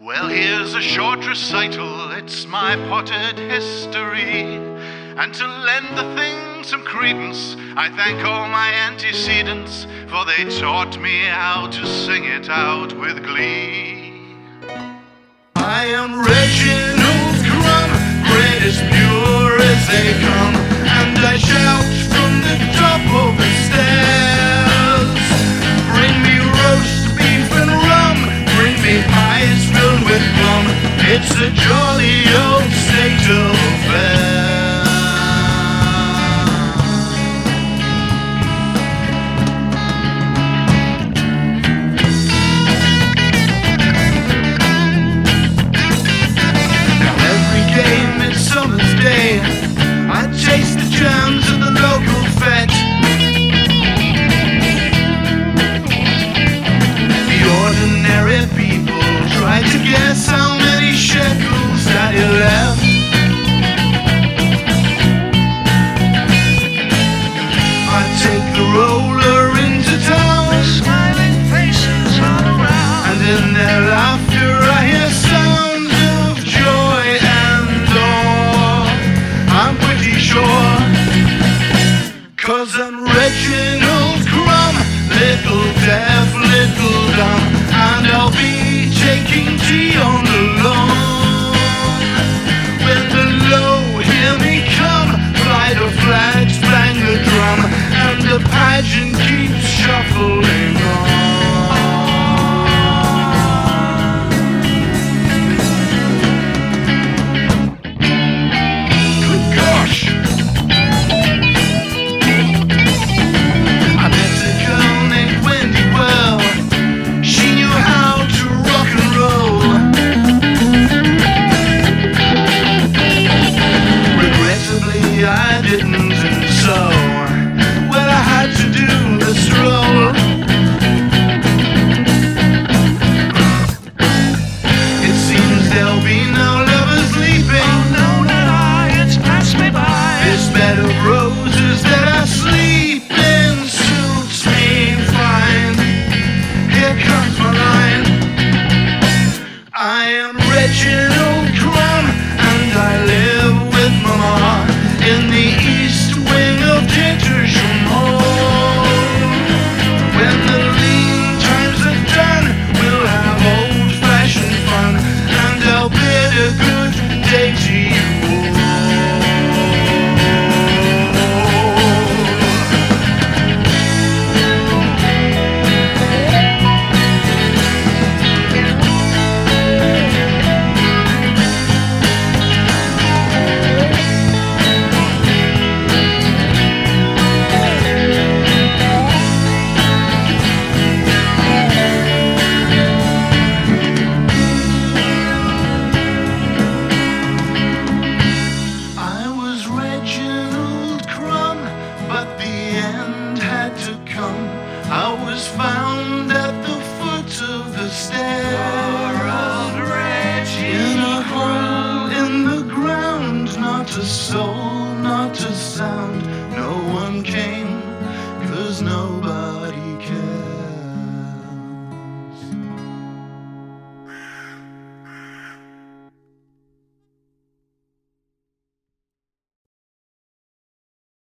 Well, here's a short recital, it's my potted history. And to lend the thing some credence, I thank all my antecedents, for they taught me how to sing it out with glee. I am rich. with. It's a jolly old state of affairs. Cause I'm end had to come. I was found at the foot of the stairs. In a hole in the ground, not a soul.